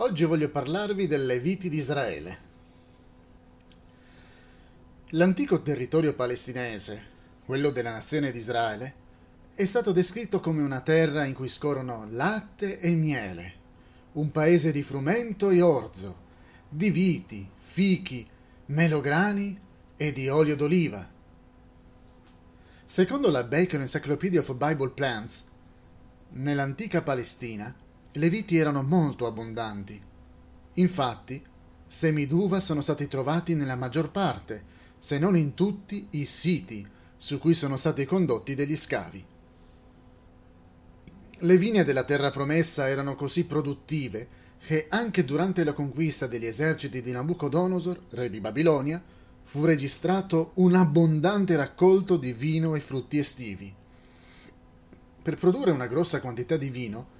Oggi voglio parlarvi delle viti di Israele. L'antico territorio palestinese, quello della nazione di Israele, è stato descritto come una terra in cui scorrono latte e miele, un paese di frumento e orzo, di viti, fichi, melograni e di olio d'oliva. Secondo la Bacon Encyclopedia of Bible Plants, nell'antica Palestina le viti erano molto abbondanti. Infatti, semi d'uva sono stati trovati nella maggior parte, se non in tutti, i siti su cui sono stati condotti degli scavi. Le vigne della terra promessa erano così produttive che anche durante la conquista degli eserciti di Nabucodonosor, re di Babilonia, fu registrato un abbondante raccolto di vino e frutti estivi. Per produrre una grossa quantità di vino,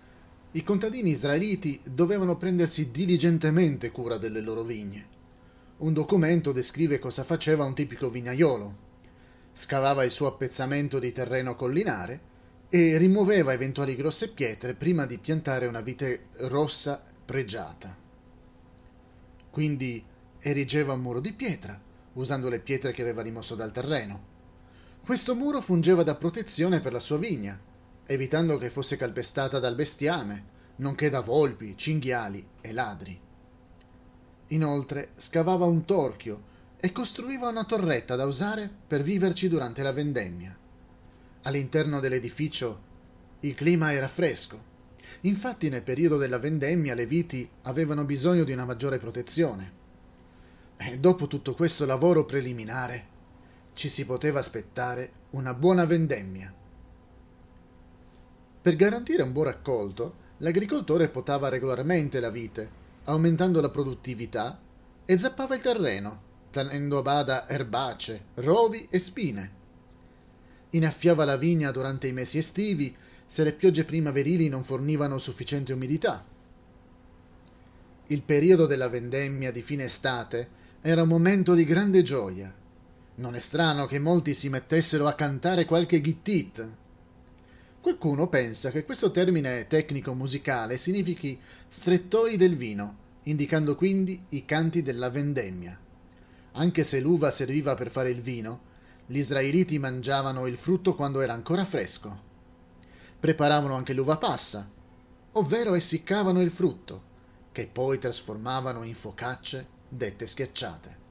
i contadini israeliti dovevano prendersi diligentemente cura delle loro vigne. Un documento descrive cosa faceva un tipico vignaiolo. Scavava il suo appezzamento di terreno collinare e rimuoveva eventuali grosse pietre prima di piantare una vite rossa pregiata. Quindi erigeva un muro di pietra, usando le pietre che aveva rimosso dal terreno. Questo muro fungeva da protezione per la sua vigna, evitando che fosse calpestata dal bestiame, nonché da volpi, cinghiali e ladri. Inoltre scavava un torchio e costruiva una torretta da usare per viverci durante la vendemmia. All'interno dell'edificio il clima era fresco. Infatti nel periodo della vendemmia le viti avevano bisogno di una maggiore protezione. E dopo tutto questo lavoro preliminare ci si poteva aspettare una buona vendemmia. Per garantire un buon raccolto, l'agricoltore potava regolarmente la vite, aumentando la produttività, e zappava il terreno, tenendo a bada erbacee, rovi e spine. Innaffiava la vigna durante i mesi estivi se le piogge primaverili non fornivano sufficiente umidità. Il periodo della vendemmia di fine estate era un momento di grande gioia. Non è strano che molti si mettessero a cantare qualche gittit Qualcuno pensa che questo termine tecnico-musicale significhi strettoi del vino, indicando quindi i canti della vendemmia. Anche se l'uva serviva per fare il vino, gli israeliti mangiavano il frutto quando era ancora fresco. Preparavano anche l'uva passa, ovvero essiccavano il frutto, che poi trasformavano in focacce dette schiacciate.